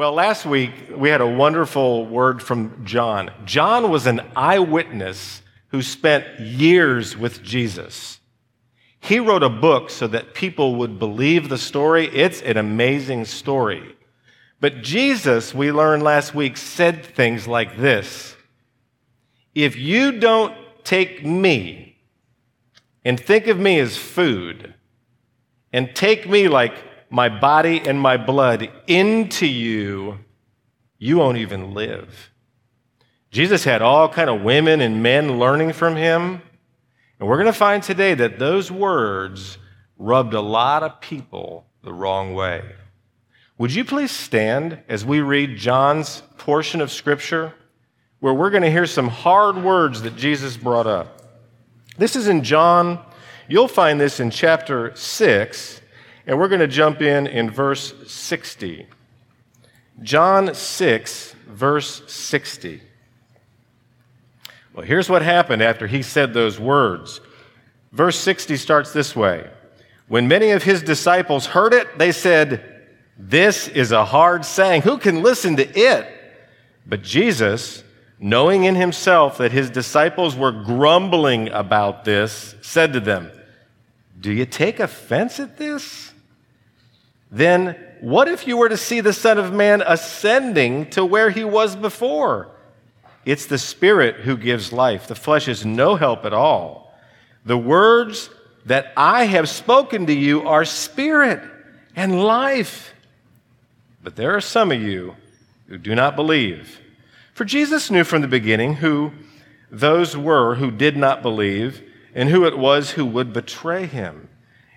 Well, last week we had a wonderful word from John. John was an eyewitness who spent years with Jesus. He wrote a book so that people would believe the story. It's an amazing story. But Jesus, we learned last week, said things like this If you don't take me and think of me as food, and take me like my body and my blood into you, you won't even live. Jesus had all kind of women and men learning from him. And we're going to find today that those words rubbed a lot of people the wrong way. Would you please stand as we read John's portion of Scripture where we're going to hear some hard words that Jesus brought up? This is in John. You'll find this in chapter 6, and we're going to jump in in verse 60. John 6, verse 60. Well, here's what happened after he said those words. Verse 60 starts this way When many of his disciples heard it, they said, This is a hard saying. Who can listen to it? But Jesus, knowing in himself that his disciples were grumbling about this, said to them, Do you take offense at this? Then what if you were to see the Son of Man ascending to where he was before? It's the Spirit who gives life. The flesh is no help at all. The words that I have spoken to you are spirit and life. But there are some of you who do not believe. For Jesus knew from the beginning who those were who did not believe and who it was who would betray him.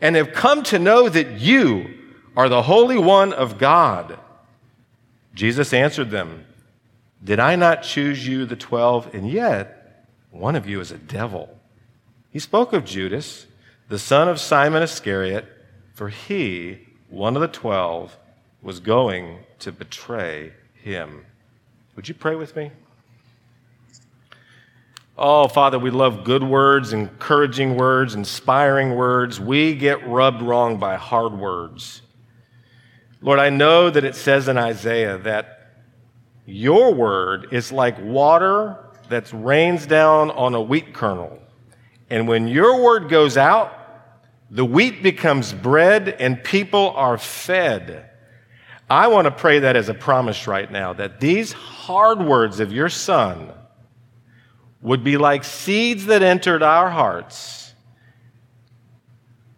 and have come to know that you are the Holy One of God. Jesus answered them, Did I not choose you, the twelve, and yet one of you is a devil? He spoke of Judas, the son of Simon Iscariot, for he, one of the twelve, was going to betray him. Would you pray with me? Oh, Father, we love good words, encouraging words, inspiring words. We get rubbed wrong by hard words. Lord, I know that it says in Isaiah that your word is like water that rains down on a wheat kernel. And when your word goes out, the wheat becomes bread and people are fed. I want to pray that as a promise right now that these hard words of your son would be like seeds that entered our hearts.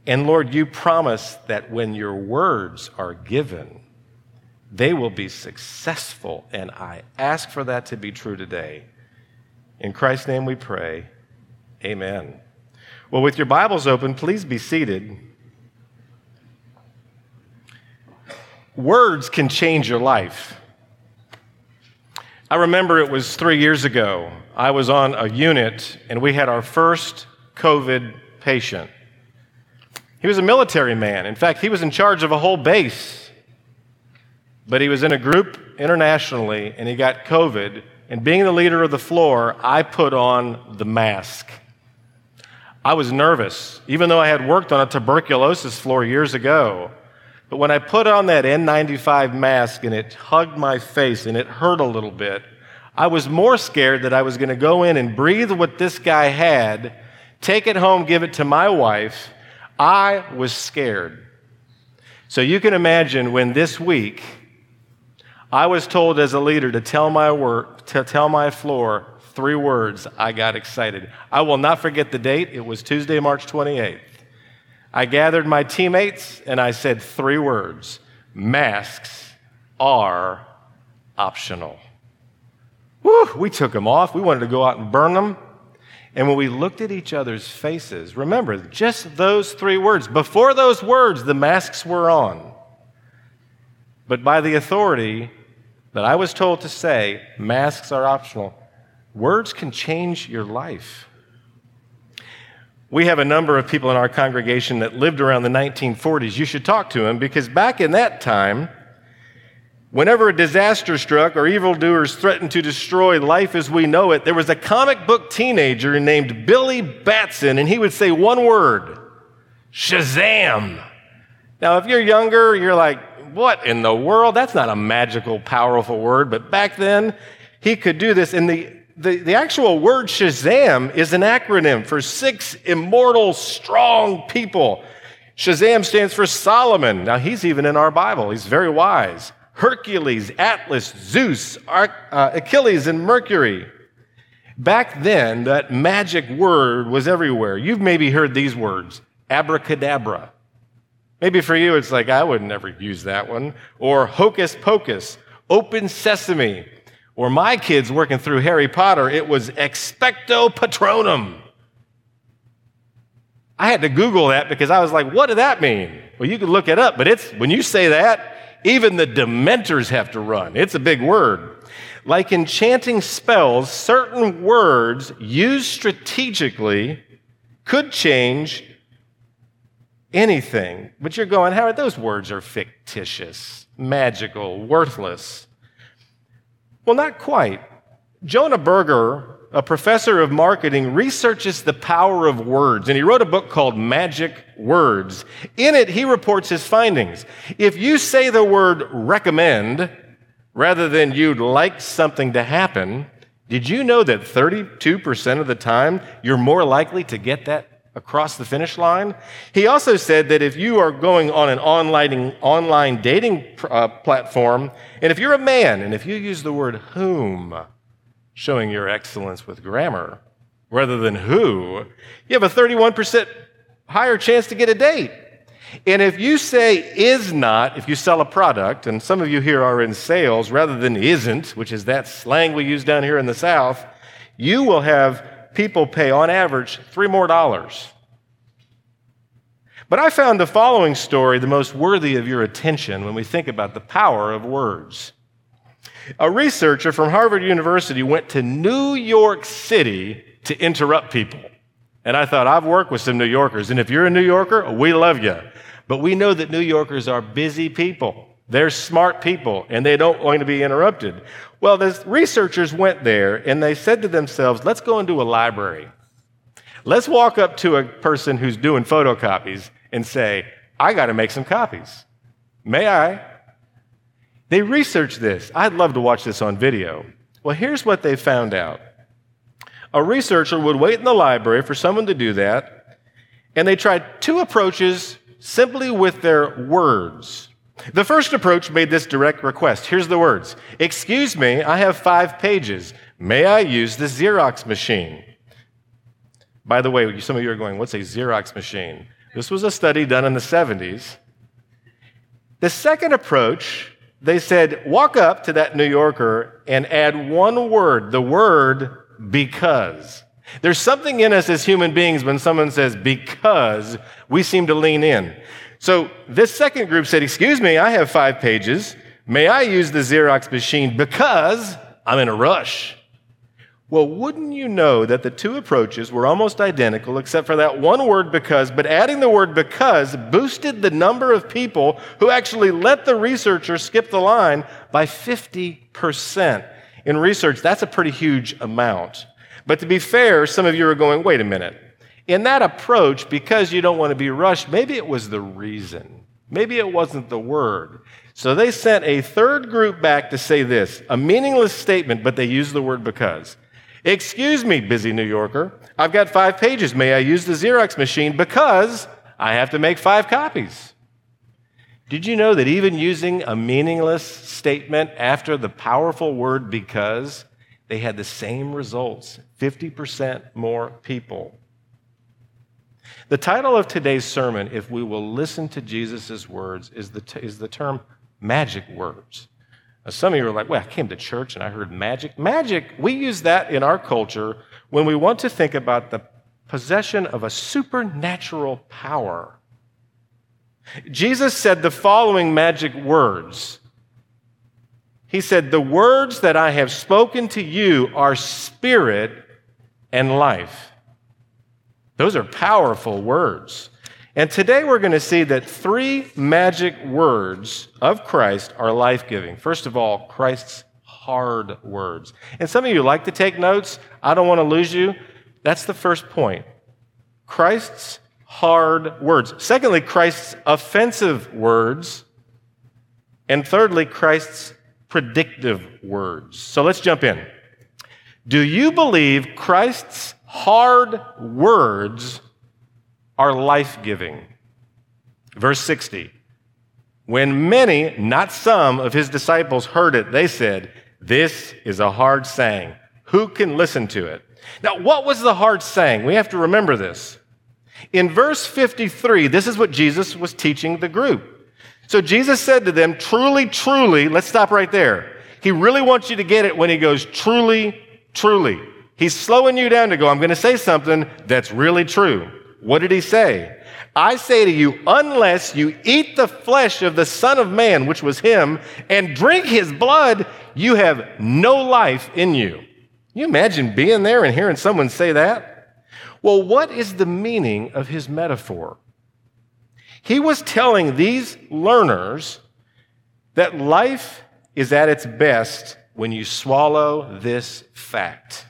And Lord, you promise that when your words are given, they will be successful. And I ask for that to be true today. In Christ's name we pray. Amen. Well, with your Bibles open, please be seated. Words can change your life. I remember it was three years ago. I was on a unit and we had our first COVID patient. He was a military man. In fact, he was in charge of a whole base. But he was in a group internationally and he got COVID. And being the leader of the floor, I put on the mask. I was nervous, even though I had worked on a tuberculosis floor years ago. But when I put on that N95 mask and it hugged my face and it hurt a little bit, I was more scared that I was going to go in and breathe what this guy had, take it home, give it to my wife. I was scared. So you can imagine when this week I was told as a leader to tell my work, to tell my floor three words, I got excited. I will not forget the date. It was Tuesday, March 28th. I gathered my teammates and I said three words masks are optional. We took them off. We wanted to go out and burn them. And when we looked at each other's faces, remember just those three words. Before those words, the masks were on. But by the authority that I was told to say masks are optional. Words can change your life. We have a number of people in our congregation that lived around the 1940s. You should talk to them because back in that time, whenever a disaster struck or evildoers threatened to destroy life as we know it, there was a comic book teenager named Billy Batson, and he would say one word Shazam. Now, if you're younger, you're like, what in the world? That's not a magical, powerful word. But back then, he could do this. And the the, the actual word Shazam is an acronym for six immortal, strong people. Shazam stands for Solomon. Now, he's even in our Bible, he's very wise. Hercules, Atlas, Zeus, uh, Achilles, and Mercury. Back then, that magic word was everywhere. You've maybe heard these words abracadabra. Maybe for you, it's like, I would never use that one. Or hocus pocus, open sesame, or my kids working through Harry Potter, it was expecto patronum. I had to Google that because I was like, what did that mean? Well, you can look it up, but it's when you say that, even the dementors have to run. It's a big word. Like enchanting spells, certain words used strategically could change anything. But you're going, Howard, those words are fictitious, magical, worthless. Well, not quite. Jonah Berger, a professor of marketing, researches the power of words, and he wrote a book called Magic Words. In it, he reports his findings. If you say the word recommend rather than you'd like something to happen, did you know that 32% of the time you're more likely to get that across the finish line. He also said that if you are going on an online, online dating uh, platform, and if you're a man, and if you use the word whom, showing your excellence with grammar, rather than who, you have a 31% higher chance to get a date. And if you say is not, if you sell a product, and some of you here are in sales rather than isn't, which is that slang we use down here in the South, you will have people pay on average three more dollars. But I found the following story the most worthy of your attention when we think about the power of words. A researcher from Harvard University went to New York City to interrupt people. And I thought, I've worked with some New Yorkers, and if you're a New Yorker, we love you. But we know that New Yorkers are busy people. They're smart people, and they don't want to be interrupted. Well, the researchers went there and they said to themselves, let's go into a library. Let's walk up to a person who's doing photocopies and say, I got to make some copies. May I? They researched this. I'd love to watch this on video. Well, here's what they found out a researcher would wait in the library for someone to do that, and they tried two approaches simply with their words. The first approach made this direct request. Here's the words Excuse me, I have five pages. May I use the Xerox machine? By the way, some of you are going, What's a Xerox machine? This was a study done in the 70s. The second approach, they said, Walk up to that New Yorker and add one word, the word because. There's something in us as human beings when someone says because, we seem to lean in. So this second group said, Excuse me, I have five pages. May I use the Xerox machine because I'm in a rush? Well, wouldn't you know that the two approaches were almost identical except for that one word because, but adding the word because boosted the number of people who actually let the researcher skip the line by 50%. In research, that's a pretty huge amount. But to be fair, some of you are going, wait a minute. In that approach, because you don't want to be rushed, maybe it was the reason. Maybe it wasn't the word. So they sent a third group back to say this a meaningless statement, but they used the word because. Excuse me, busy New Yorker. I've got five pages. May I use the Xerox machine because I have to make five copies? Did you know that even using a meaningless statement after the powerful word because, they had the same results 50% more people the title of today's sermon, if we will listen to Jesus' words, is the, t- is the term magic words. Now, some of you are like, well, I came to church and I heard magic. Magic, we use that in our culture when we want to think about the possession of a supernatural power. Jesus said the following magic words He said, The words that I have spoken to you are spirit and life. Those are powerful words. And today we're going to see that three magic words of Christ are life giving. First of all, Christ's hard words. And some of you like to take notes. I don't want to lose you. That's the first point. Christ's hard words. Secondly, Christ's offensive words. And thirdly, Christ's predictive words. So let's jump in. Do you believe Christ's hard words are life giving? Verse 60. When many, not some, of his disciples heard it, they said, This is a hard saying. Who can listen to it? Now, what was the hard saying? We have to remember this. In verse 53, this is what Jesus was teaching the group. So Jesus said to them, Truly, truly, let's stop right there. He really wants you to get it when he goes, Truly, truly. He's slowing you down to go, I'm going to say something that's really true. What did he say? I say to you, unless you eat the flesh of the Son of Man, which was him, and drink his blood, you have no life in you. Can you imagine being there and hearing someone say that? Well, what is the meaning of his metaphor? He was telling these learners that life is at its best when you swallow this fact.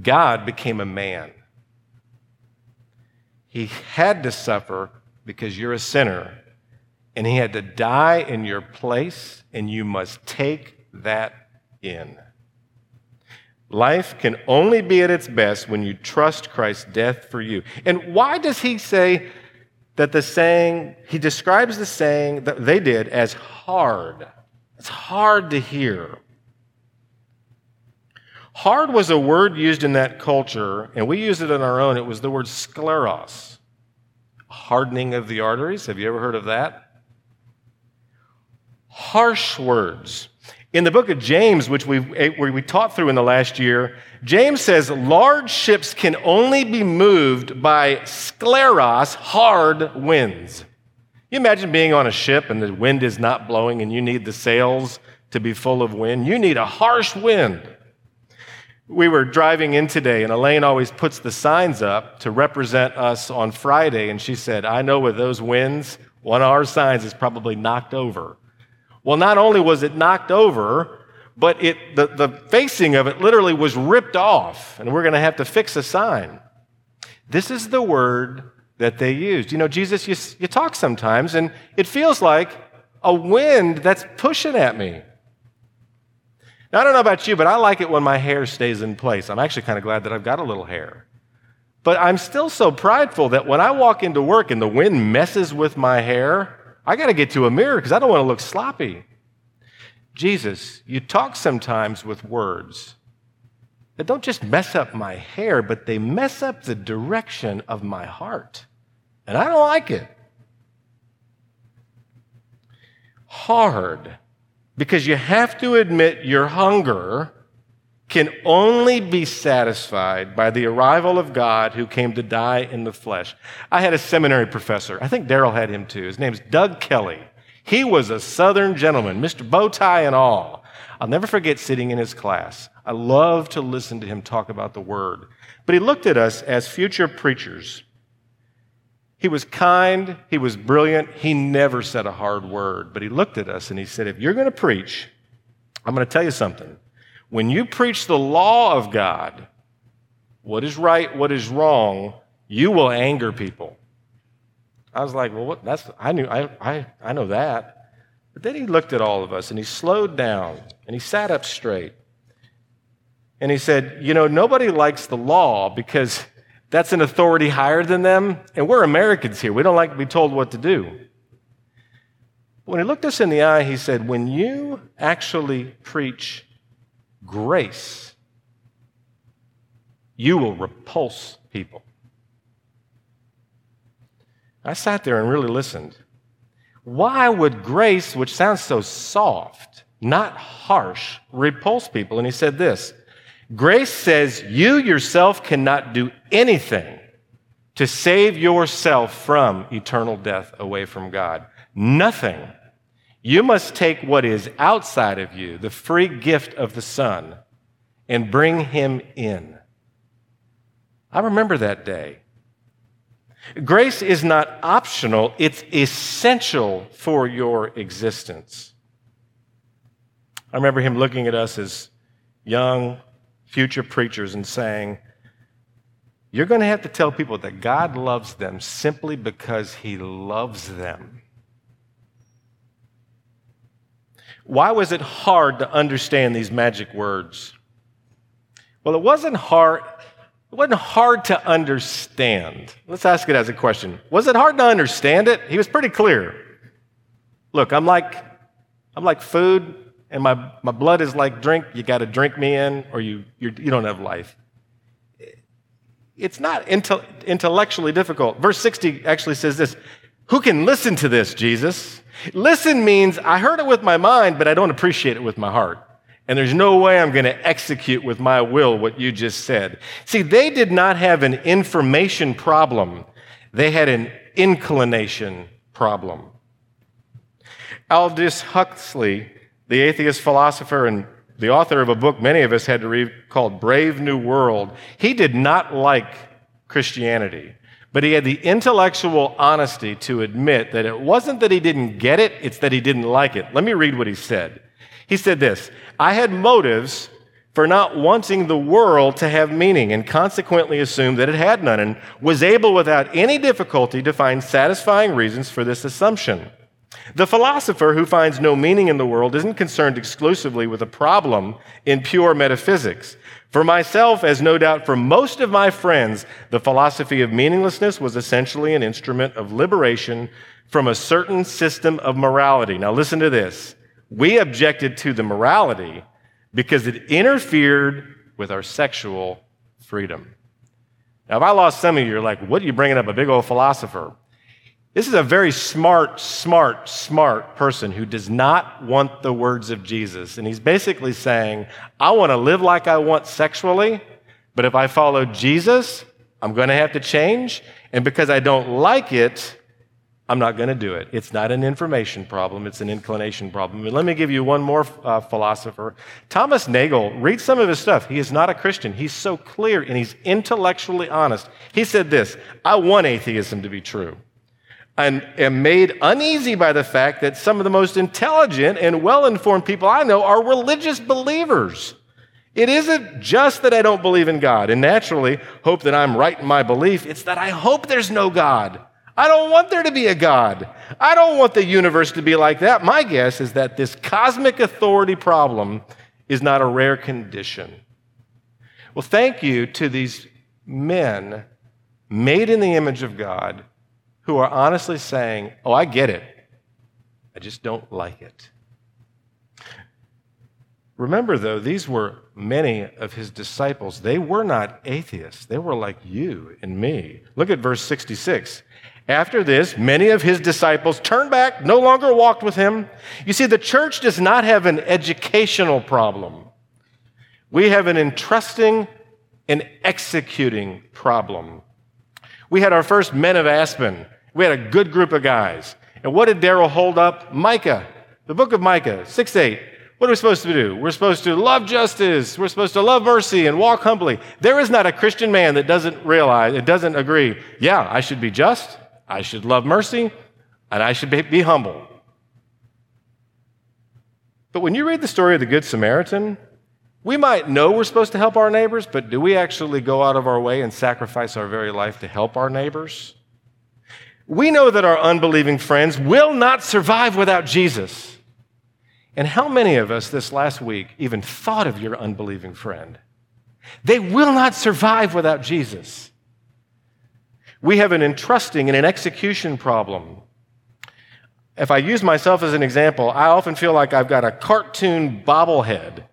God became a man. He had to suffer because you're a sinner, and he had to die in your place, and you must take that in. Life can only be at its best when you trust Christ's death for you. And why does he say that the saying, he describes the saying that they did as hard. It's hard to hear. Hard was a word used in that culture, and we use it in our own. It was the word scleros, hardening of the arteries. Have you ever heard of that? Harsh words. In the book of James, which we, eh, we taught through in the last year, James says large ships can only be moved by scleros, hard winds. You imagine being on a ship and the wind is not blowing and you need the sails to be full of wind. You need a harsh wind. We were driving in today, and Elaine always puts the signs up to represent us on Friday. And she said, I know with those winds, one of our signs is probably knocked over. Well, not only was it knocked over, but it, the, the facing of it literally was ripped off, and we're going to have to fix a sign. This is the word that they used. You know, Jesus, you, you talk sometimes, and it feels like a wind that's pushing at me. Now, I don't know about you, but I like it when my hair stays in place. I'm actually kind of glad that I've got a little hair. But I'm still so prideful that when I walk into work and the wind messes with my hair, I got to get to a mirror because I don't want to look sloppy. Jesus, you talk sometimes with words that don't just mess up my hair, but they mess up the direction of my heart. And I don't like it. Hard, because you have to admit your hunger can only be satisfied by the arrival of God who came to die in the flesh. I had a seminary professor. I think Daryl had him too. His name's Doug Kelly. He was a Southern gentleman, Mr. Bowtie and all. I'll never forget sitting in his class. I love to listen to him talk about the Word. But he looked at us as future preachers. He was kind, he was brilliant, he never said a hard word, but he looked at us and he said, If you're going to preach, I'm going to tell you something. When you preach the law of God, what is right, what is wrong, you will anger people. I was like, well, what? That's I knew I, I I know that. But then he looked at all of us and he slowed down and he sat up straight. And he said, You know, nobody likes the law because that's an authority higher than them. And we're Americans here. We don't like to be told what to do. When he looked us in the eye, he said, When you actually preach grace, you will repulse people. I sat there and really listened. Why would grace, which sounds so soft, not harsh, repulse people? And he said this Grace says you yourself cannot do anything to save yourself from eternal death away from God. Nothing. You must take what is outside of you, the free gift of the Son, and bring him in. I remember that day. Grace is not optional, it's essential for your existence. I remember him looking at us as young future preachers and saying, You're going to have to tell people that God loves them simply because he loves them. Why was it hard to understand these magic words? Well, it wasn't hard. It wasn't hard to understand. Let's ask it as a question. Was it hard to understand it? He was pretty clear. Look, I'm like, I'm like food, and my, my blood is like drink. You got to drink me in, or you, you're, you do not have life. It's not intellectually difficult. Verse 60 actually says this Who can listen to this, Jesus? Listen means I heard it with my mind, but I don't appreciate it with my heart. And there's no way I'm going to execute with my will what you just said. See, they did not have an information problem, they had an inclination problem. Aldous Huxley, the atheist philosopher and the author of a book many of us had to read called Brave New World, he did not like Christianity. But he had the intellectual honesty to admit that it wasn't that he didn't get it, it's that he didn't like it. Let me read what he said. He said this I had motives for not wanting the world to have meaning and consequently assumed that it had none and was able without any difficulty to find satisfying reasons for this assumption. The philosopher who finds no meaning in the world isn't concerned exclusively with a problem in pure metaphysics. For myself, as no doubt for most of my friends, the philosophy of meaninglessness was essentially an instrument of liberation from a certain system of morality. Now, listen to this. We objected to the morality because it interfered with our sexual freedom. Now, if I lost some of you, you're like, what are you bringing up, a big old philosopher? This is a very smart, smart, smart person who does not want the words of Jesus. And he's basically saying, I want to live like I want sexually, but if I follow Jesus, I'm going to have to change. And because I don't like it, I'm not going to do it. It's not an information problem, it's an inclination problem. And let me give you one more uh, philosopher. Thomas Nagel, read some of his stuff. He is not a Christian. He's so clear and he's intellectually honest. He said this I want atheism to be true and am made uneasy by the fact that some of the most intelligent and well informed people I know are religious believers. It isn't just that I don't believe in God and naturally hope that I'm right in my belief, it's that I hope there's no God. I don't want there to be a God. I don't want the universe to be like that. My guess is that this cosmic authority problem is not a rare condition. Well, thank you to these men made in the image of God who are honestly saying, Oh, I get it. I just don't like it. Remember, though, these were many of his disciples. They were not atheists, they were like you and me. Look at verse 66. After this, many of his disciples turned back, no longer walked with him. You see, the church does not have an educational problem. We have an entrusting and executing problem. We had our first Men of Aspen we had a good group of guys. And what did Daryl hold up? Micah, the book of Micah, 6 8. What are we supposed to do? We're supposed to love justice. We're supposed to love mercy and walk humbly. There is not a Christian man that doesn't realize, it doesn't agree, yeah, I should be just, I should love mercy, and I should be, be humble. But when you read the story of the Good Samaritan, we might know we're supposed to help our neighbors, but do we actually go out of our way and sacrifice our very life to help our neighbors? We know that our unbelieving friends will not survive without Jesus. And how many of us this last week even thought of your unbelieving friend? They will not survive without Jesus. We have an entrusting and an execution problem. If I use myself as an example, I often feel like I've got a cartoon bobblehead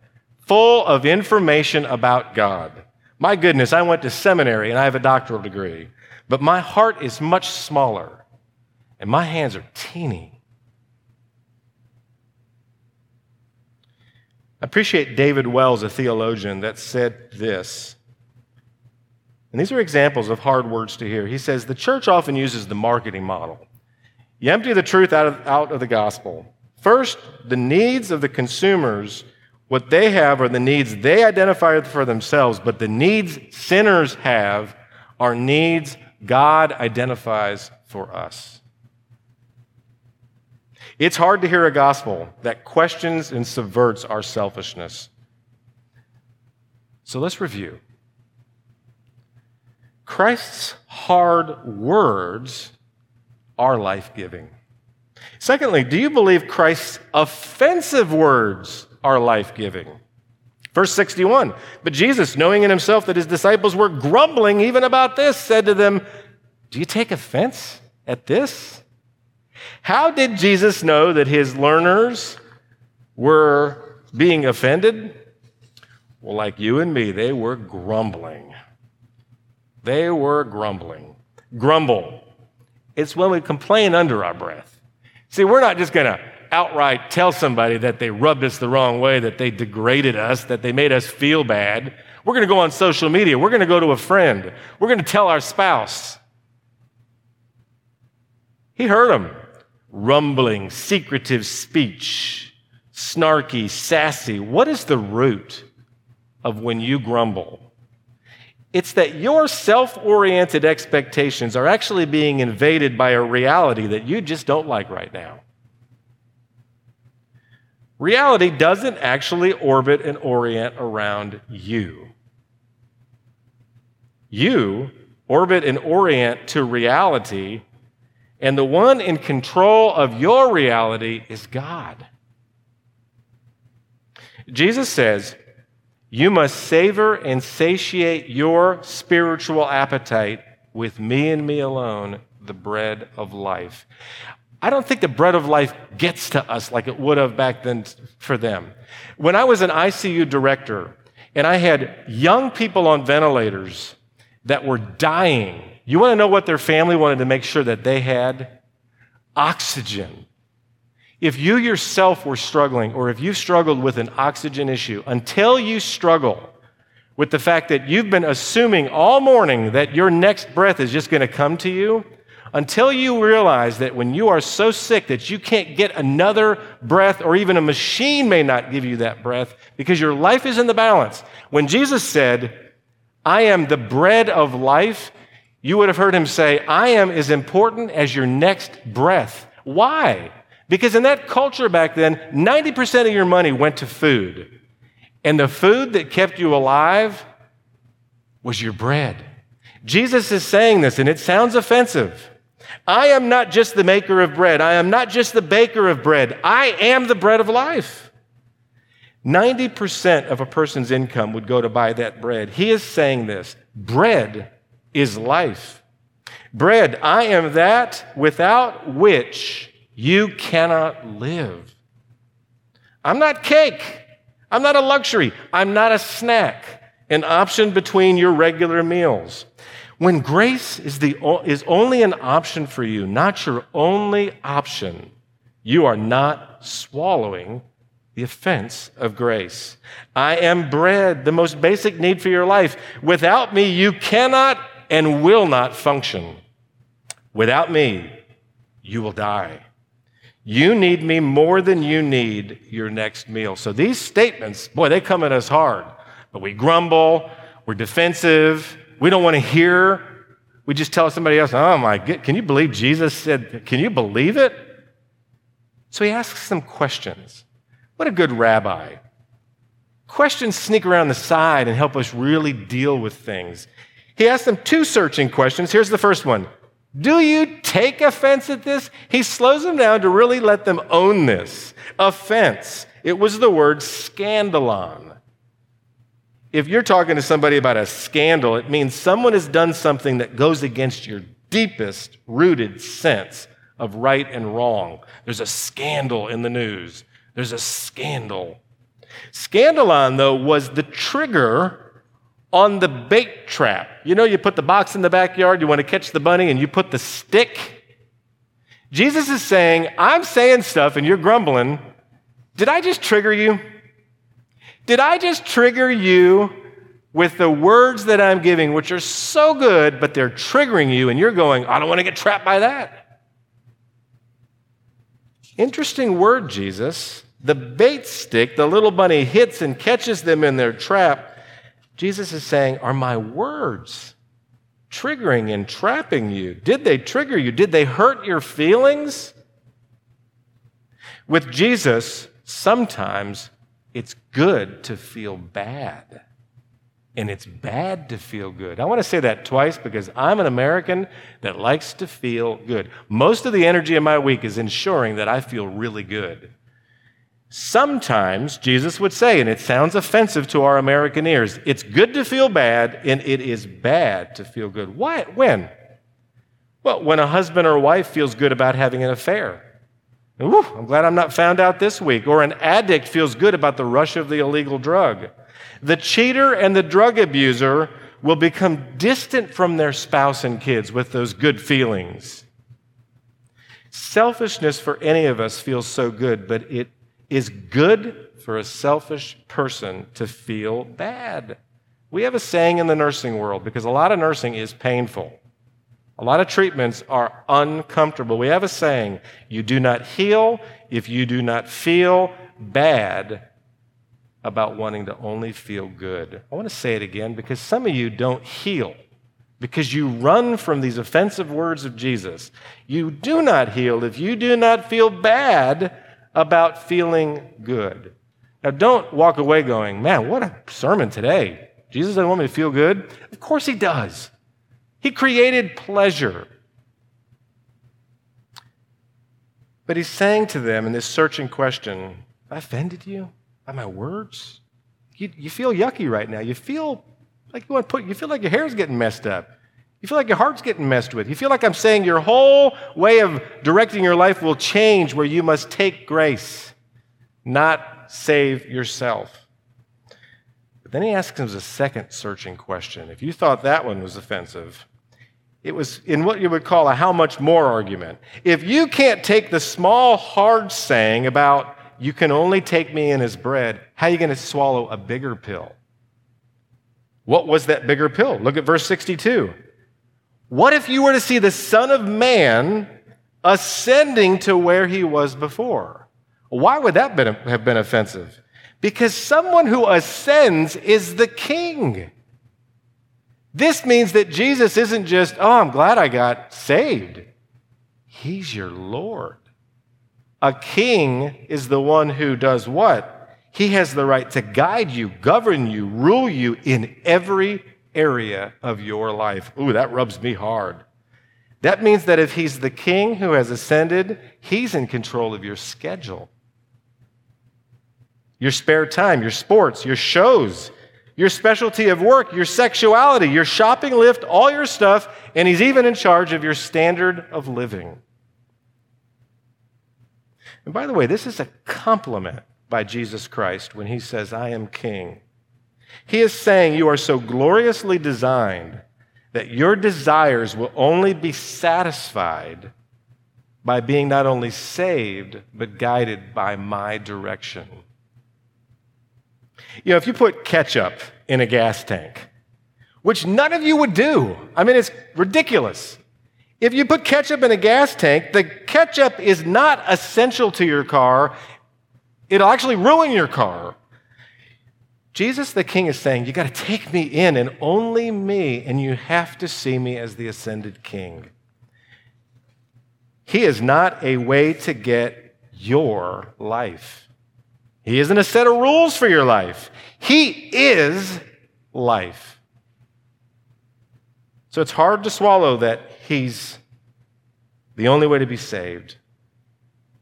full of information about God. My goodness, I went to seminary and I have a doctoral degree. But my heart is much smaller, and my hands are teeny. I appreciate David Wells, a theologian, that said this. And these are examples of hard words to hear. He says, The church often uses the marketing model. You empty the truth out of, out of the gospel, First, the needs of the consumers, what they have are the needs they identify for themselves, but the needs sinners have are needs God identifies for us. It's hard to hear a gospel that questions and subverts our selfishness. So let's review. Christ's hard words are life giving. Secondly, do you believe Christ's offensive words are life giving? Verse 61 But Jesus, knowing in himself that his disciples were grumbling even about this, said to them, Do you take offense at this? How did Jesus know that his learners were being offended? Well, like you and me, they were grumbling. They were grumbling. Grumble. It's when we complain under our breath. See, we're not just going to outright tell somebody that they rubbed us the wrong way, that they degraded us, that they made us feel bad. We're going to go on social media. We're going to go to a friend. We're going to tell our spouse. He heard them rumbling, secretive speech, snarky, sassy. What is the root of when you grumble? It's that your self oriented expectations are actually being invaded by a reality that you just don't like right now. Reality doesn't actually orbit and orient around you. You orbit and orient to reality and the one in control of your reality is God. Jesus says, You must savor and satiate your spiritual appetite with me and me alone, the bread of life. I don't think the bread of life gets to us like it would have back then for them. When I was an ICU director and I had young people on ventilators that were dying you want to know what their family wanted to make sure that they had? Oxygen. If you yourself were struggling, or if you struggled with an oxygen issue, until you struggle with the fact that you've been assuming all morning that your next breath is just going to come to you, until you realize that when you are so sick that you can't get another breath, or even a machine may not give you that breath because your life is in the balance. When Jesus said, I am the bread of life, you would have heard him say, I am as important as your next breath. Why? Because in that culture back then, 90% of your money went to food. And the food that kept you alive was your bread. Jesus is saying this, and it sounds offensive. I am not just the maker of bread. I am not just the baker of bread. I am the bread of life. 90% of a person's income would go to buy that bread. He is saying this bread is life. Bread, I am that without which you cannot live. I'm not cake. I'm not a luxury. I'm not a snack, an option between your regular meals. When grace is, the, is only an option for you, not your only option, you are not swallowing the offense of grace. I am bread, the most basic need for your life. Without me, you cannot and will not function. Without me, you will die. You need me more than you need your next meal. So these statements, boy, they come at us hard. But we grumble, we're defensive, we don't want to hear. We just tell somebody else, oh my can you believe Jesus said, can you believe it? So he asks them questions. What a good rabbi. Questions sneak around the side and help us really deal with things. He asks them two searching questions. Here's the first one Do you take offense at this? He slows them down to really let them own this. Offense. It was the word scandalon. If you're talking to somebody about a scandal, it means someone has done something that goes against your deepest rooted sense of right and wrong. There's a scandal in the news. There's a scandal. Scandalon, though, was the trigger on the bait trap. You know, you put the box in the backyard, you want to catch the bunny, and you put the stick. Jesus is saying, I'm saying stuff and you're grumbling. Did I just trigger you? Did I just trigger you with the words that I'm giving, which are so good, but they're triggering you, and you're going, I don't want to get trapped by that? Interesting word, Jesus. The bait stick, the little bunny hits and catches them in their trap. Jesus is saying, Are my words triggering and trapping you? Did they trigger you? Did they hurt your feelings? With Jesus, sometimes it's good to feel bad. And it's bad to feel good. I want to say that twice because I'm an American that likes to feel good. Most of the energy in my week is ensuring that I feel really good. Sometimes Jesus would say, and it sounds offensive to our American ears, it's good to feel bad and it is bad to feel good. Why? When? Well, when a husband or wife feels good about having an affair. Ooh, I'm glad I'm not found out this week. Or an addict feels good about the rush of the illegal drug. The cheater and the drug abuser will become distant from their spouse and kids with those good feelings. Selfishness for any of us feels so good, but it is good for a selfish person to feel bad. We have a saying in the nursing world because a lot of nursing is painful. A lot of treatments are uncomfortable. We have a saying you do not heal if you do not feel bad about wanting to only feel good. I want to say it again because some of you don't heal because you run from these offensive words of Jesus. You do not heal if you do not feel bad about feeling good. Now, don't walk away going, man, what a sermon today. Jesus doesn't want me to feel good. Of course, he does. He created pleasure. But he's saying to them in this searching question, I offended you by my words? You, you feel yucky right now. You feel like you want to put, you feel like your hair's getting messed up. You feel like your heart's getting messed with. You feel like I'm saying your whole way of directing your life will change where you must take grace, not save yourself. But then he asks him a second searching question. If you thought that one was offensive, it was in what you would call a how much more argument. If you can't take the small, hard saying about you can only take me in as bread, how are you going to swallow a bigger pill? What was that bigger pill? Look at verse 62. What if you were to see the Son of Man ascending to where he was before? Why would that have been offensive? Because someone who ascends is the king. This means that Jesus isn't just, oh, I'm glad I got saved. He's your Lord. A king is the one who does what? He has the right to guide you, govern you, rule you in every area of your life. Ooh, that rubs me hard. That means that if he's the king who has ascended, he's in control of your schedule, your spare time, your sports, your shows, your specialty of work, your sexuality, your shopping lift, all your stuff, and he's even in charge of your standard of living. And by the way, this is a compliment by Jesus Christ when he says, I am king. He is saying you are so gloriously designed that your desires will only be satisfied by being not only saved, but guided by my direction. You know, if you put ketchup in a gas tank, which none of you would do, I mean, it's ridiculous. If you put ketchup in a gas tank, the ketchup is not essential to your car. It'll actually ruin your car. Jesus the King is saying, You got to take me in and only me, and you have to see me as the ascended King. He is not a way to get your life. He isn't a set of rules for your life. He is life. So it's hard to swallow that He's the only way to be saved.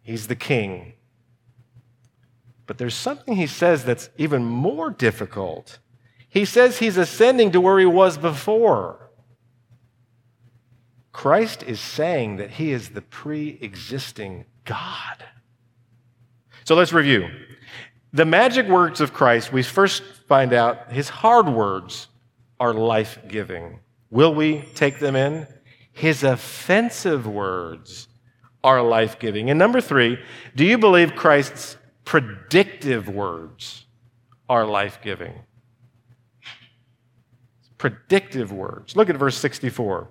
He's the King. But there's something he says that's even more difficult. He says he's ascending to where he was before. Christ is saying that he is the pre existing God. So let's review. The magic words of Christ, we first find out his hard words are life giving. Will we take them in? His offensive words are life giving. And number three, do you believe Christ's predictive words are life giving. Predictive words. Look at verse 64.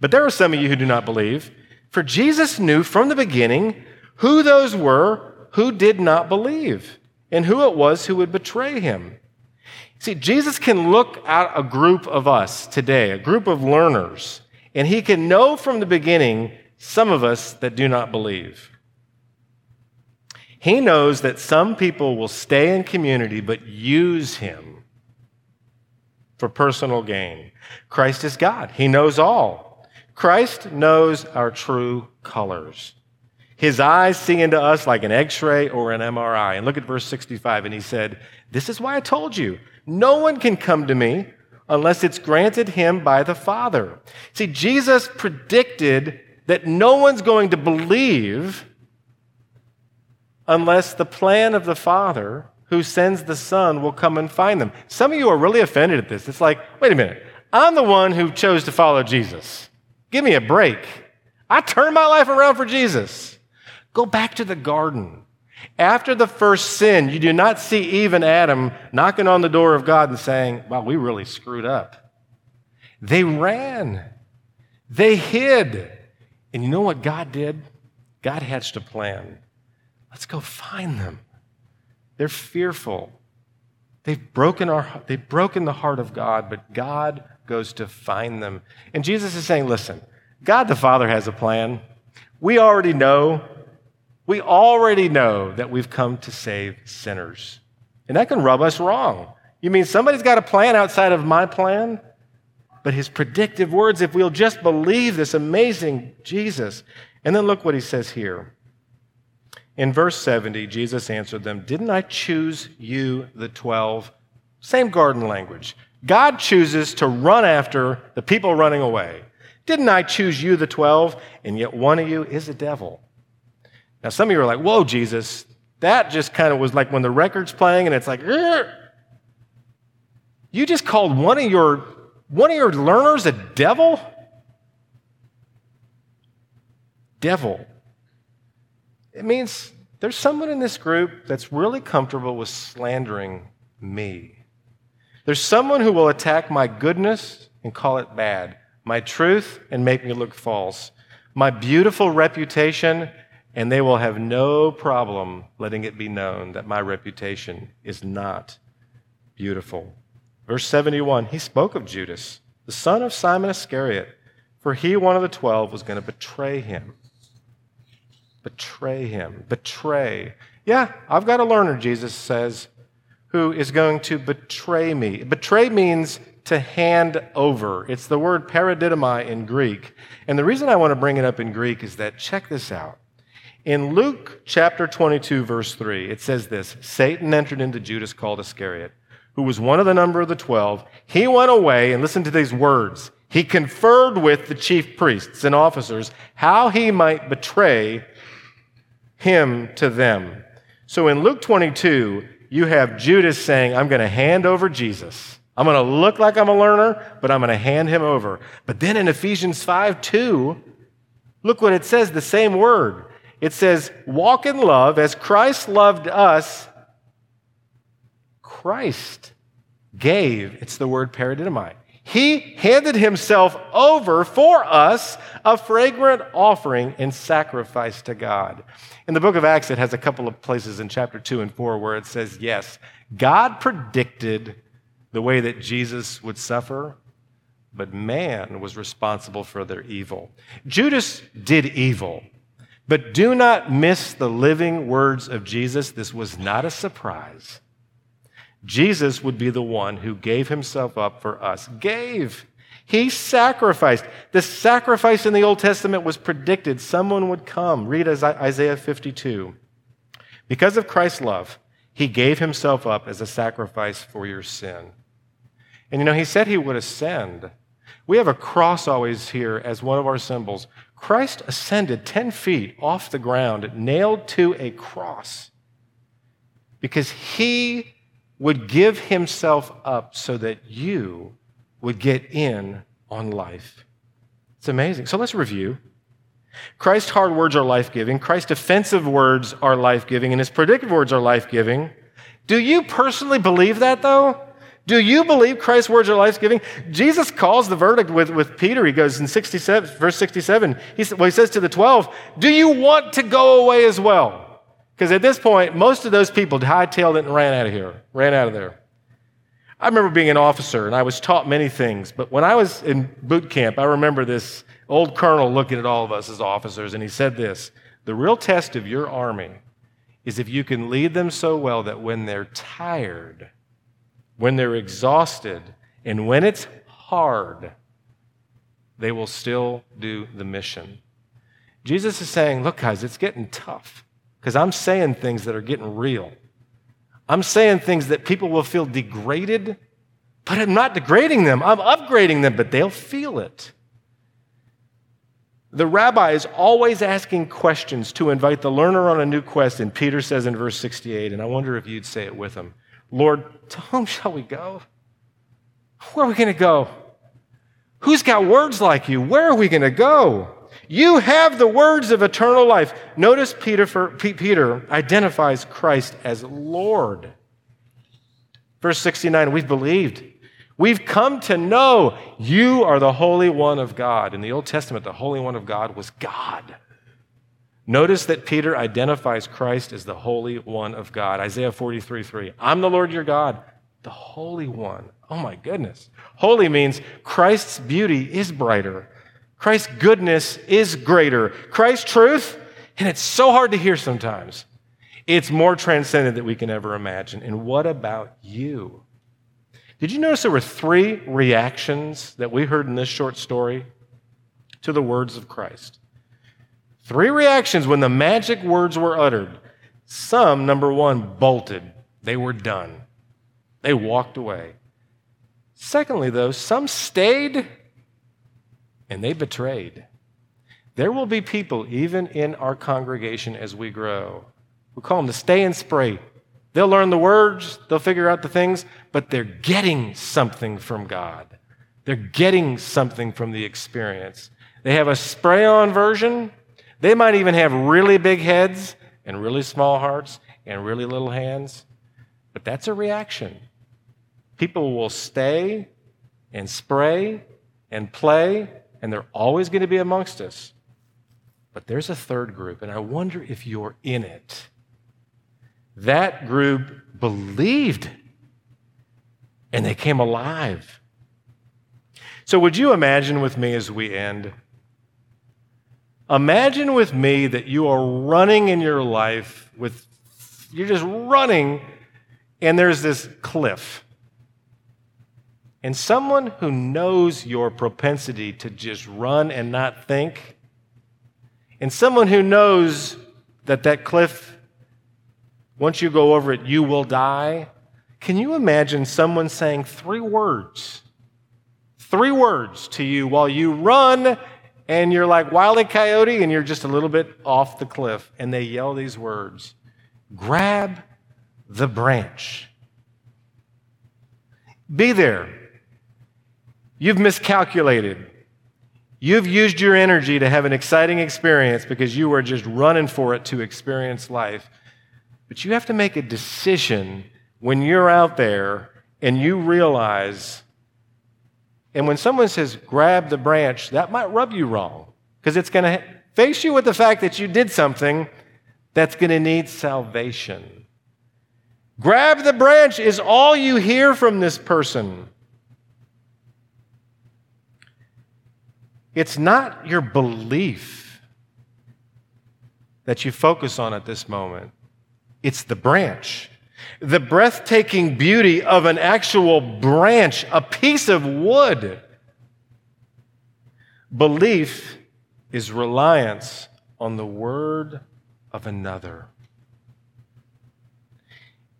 But there are some of you who do not believe, for Jesus knew from the beginning who those were who did not believe and who it was who would betray him. See, Jesus can look at a group of us today, a group of learners, and he can know from the beginning some of us that do not believe. He knows that some people will stay in community but use him for personal gain. Christ is God, he knows all. Christ knows our true colors. His eyes see into us like an x ray or an MRI. And look at verse 65, and he said, This is why I told you no one can come to me unless it's granted him by the Father. See, Jesus predicted that no one's going to believe unless the plan of the Father who sends the Son will come and find them. Some of you are really offended at this. It's like, wait a minute, I'm the one who chose to follow Jesus. Give me a break. I turned my life around for Jesus. Go back to the garden. After the first sin, you do not see Eve and Adam knocking on the door of God and saying, Wow, we really screwed up. They ran, they hid. And you know what God did? God hatched a plan. Let's go find them. They're fearful. They've broken, our, they've broken the heart of God, but God goes to find them. And Jesus is saying, Listen, God the Father has a plan. We already know we already know that we've come to save sinners. And that can rub us wrong. You mean somebody's got a plan outside of my plan? But his predictive words, if we'll just believe this amazing Jesus. And then look what he says here. In verse 70, Jesus answered them, Didn't I choose you, the 12? Same garden language. God chooses to run after the people running away. Didn't I choose you, the 12? And yet one of you is a devil. Now, some of you are like, whoa, Jesus, that just kind of was like when the record's playing and it's like, you just called one of your one of your learners a devil? Devil. It means there's someone in this group that's really comfortable with slandering me. There's someone who will attack my goodness and call it bad, my truth and make me look false, my beautiful reputation and they will have no problem letting it be known that my reputation is not beautiful. Verse 71 He spoke of Judas, the son of Simon Iscariot, for he, one of the twelve, was going to betray him. Betray him. Betray. Yeah, I've got a learner, Jesus says, who is going to betray me. Betray means to hand over. It's the word paradidomai in Greek. And the reason I want to bring it up in Greek is that, check this out. In Luke chapter 22, verse 3, it says this Satan entered into Judas called Iscariot, who was one of the number of the twelve. He went away, and listen to these words. He conferred with the chief priests and officers how he might betray him to them. So in Luke 22, you have Judas saying, I'm going to hand over Jesus. I'm going to look like I'm a learner, but I'm going to hand him over. But then in Ephesians 5 2, look what it says, the same word. It says, walk in love as Christ loved us. Christ gave, it's the word paradidomai. He handed himself over for us a fragrant offering and sacrifice to God. In the book of Acts, it has a couple of places in chapter 2 and 4 where it says, yes, God predicted the way that Jesus would suffer, but man was responsible for their evil. Judas did evil. But do not miss the living words of Jesus. This was not a surprise. Jesus would be the one who gave himself up for us. Gave. He sacrificed. The sacrifice in the Old Testament was predicted. Someone would come. Read Isaiah 52. Because of Christ's love, he gave himself up as a sacrifice for your sin. And you know, he said he would ascend. We have a cross always here as one of our symbols. Christ ascended 10 feet off the ground, nailed to a cross, because he would give himself up so that you would get in on life. It's amazing. So let's review. Christ's hard words are life giving, Christ's offensive words are life giving, and his predictive words are life giving. Do you personally believe that, though? Do you believe Christ's words are life giving? Jesus calls the verdict with, with Peter. He goes in 67, verse 67. He, well, he says to the 12, Do you want to go away as well? Because at this point, most of those people hightailed it and ran out of here, ran out of there. I remember being an officer and I was taught many things, but when I was in boot camp, I remember this old colonel looking at all of us as officers and he said this The real test of your army is if you can lead them so well that when they're tired, when they're exhausted, and when it's hard, they will still do the mission. Jesus is saying, Look, guys, it's getting tough because I'm saying things that are getting real. I'm saying things that people will feel degraded, but I'm not degrading them. I'm upgrading them, but they'll feel it. The rabbi is always asking questions to invite the learner on a new quest. And Peter says in verse 68, and I wonder if you'd say it with him Lord, to whom shall we go? Where are we going to go? Who's got words like you? Where are we going to go? You have the words of eternal life. Notice Peter, for, Peter identifies Christ as Lord. Verse 69 We've believed. We've come to know you are the Holy One of God. In the Old Testament, the Holy One of God was God. Notice that Peter identifies Christ as the Holy One of God. Isaiah 43 3. I'm the Lord your God, the Holy One. Oh my goodness. Holy means Christ's beauty is brighter. Christ's goodness is greater. Christ's truth, and it's so hard to hear sometimes, it's more transcendent than we can ever imagine. And what about you? Did you notice there were three reactions that we heard in this short story to the words of Christ? Three reactions when the magic words were uttered. Some, number one, bolted. They were done. They walked away. Secondly, though, some stayed and they betrayed. There will be people, even in our congregation as we grow, we call them the stay and spray. They'll learn the words, they'll figure out the things, but they're getting something from God. They're getting something from the experience. They have a spray on version. They might even have really big heads and really small hearts and really little hands, but that's a reaction. People will stay and spray and play and they're always going to be amongst us. But there's a third group, and I wonder if you're in it. That group believed and they came alive. So, would you imagine with me as we end? Imagine with me that you are running in your life with, you're just running, and there's this cliff. And someone who knows your propensity to just run and not think, and someone who knows that that cliff, once you go over it, you will die. Can you imagine someone saying three words, three words to you while you run and you're like Wile Coyote and you're just a little bit off the cliff, and they yell these words grab the branch. Be there. You've miscalculated. You've used your energy to have an exciting experience because you were just running for it to experience life. But you have to make a decision when you're out there and you realize, and when someone says, grab the branch, that might rub you wrong because it's going to face you with the fact that you did something that's going to need salvation. Grab the branch is all you hear from this person. It's not your belief that you focus on at this moment, it's the branch. The breathtaking beauty of an actual branch, a piece of wood. Belief is reliance on the word of another.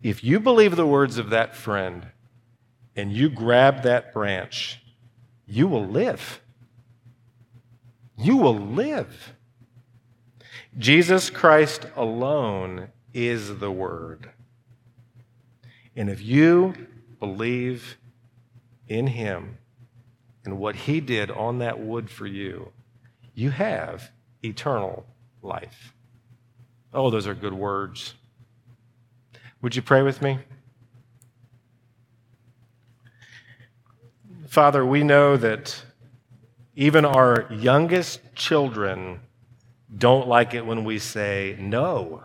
If you believe the words of that friend and you grab that branch, you will live you will live. Jesus Christ alone is the Word. And if you believe in Him and what He did on that wood for you, you have eternal life. Oh, those are good words. Would you pray with me? Father, we know that even our youngest children don't like it when we say no.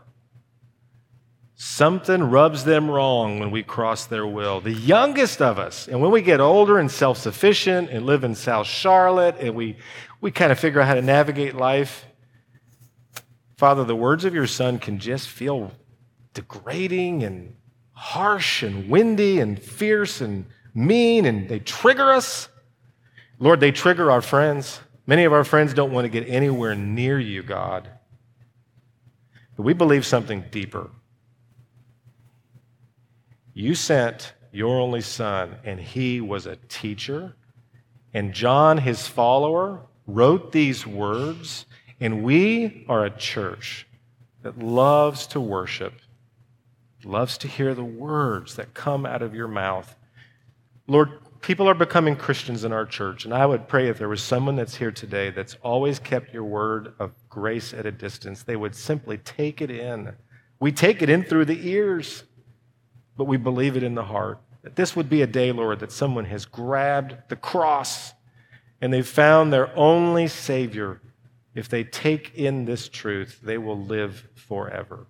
Something rubs them wrong when we cross their will. The youngest of us, and when we get older and self sufficient and live in South Charlotte and we, we kind of figure out how to navigate life, Father, the words of your son can just feel degrading and harsh and windy and fierce and mean, and they trigger us. Lord, they trigger our friends. Many of our friends don't want to get anywhere near you, God. But we believe something deeper. You sent your only son, and he was a teacher. And John, his follower, wrote these words. And we are a church that loves to worship, loves to hear the words that come out of your mouth. Lord, people are becoming Christians in our church, and I would pray if there was someone that's here today that's always kept your word of grace at a distance, they would simply take it in. We take it in through the ears but we believe it in the heart. That this would be a day, Lord, that someone has grabbed the cross and they've found their only Savior. If they take in this truth, they will live forever.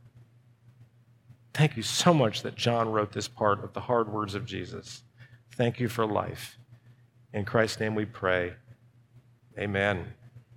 Thank you so much that John wrote this part of the hard words of Jesus. Thank you for life. In Christ's name we pray. Amen.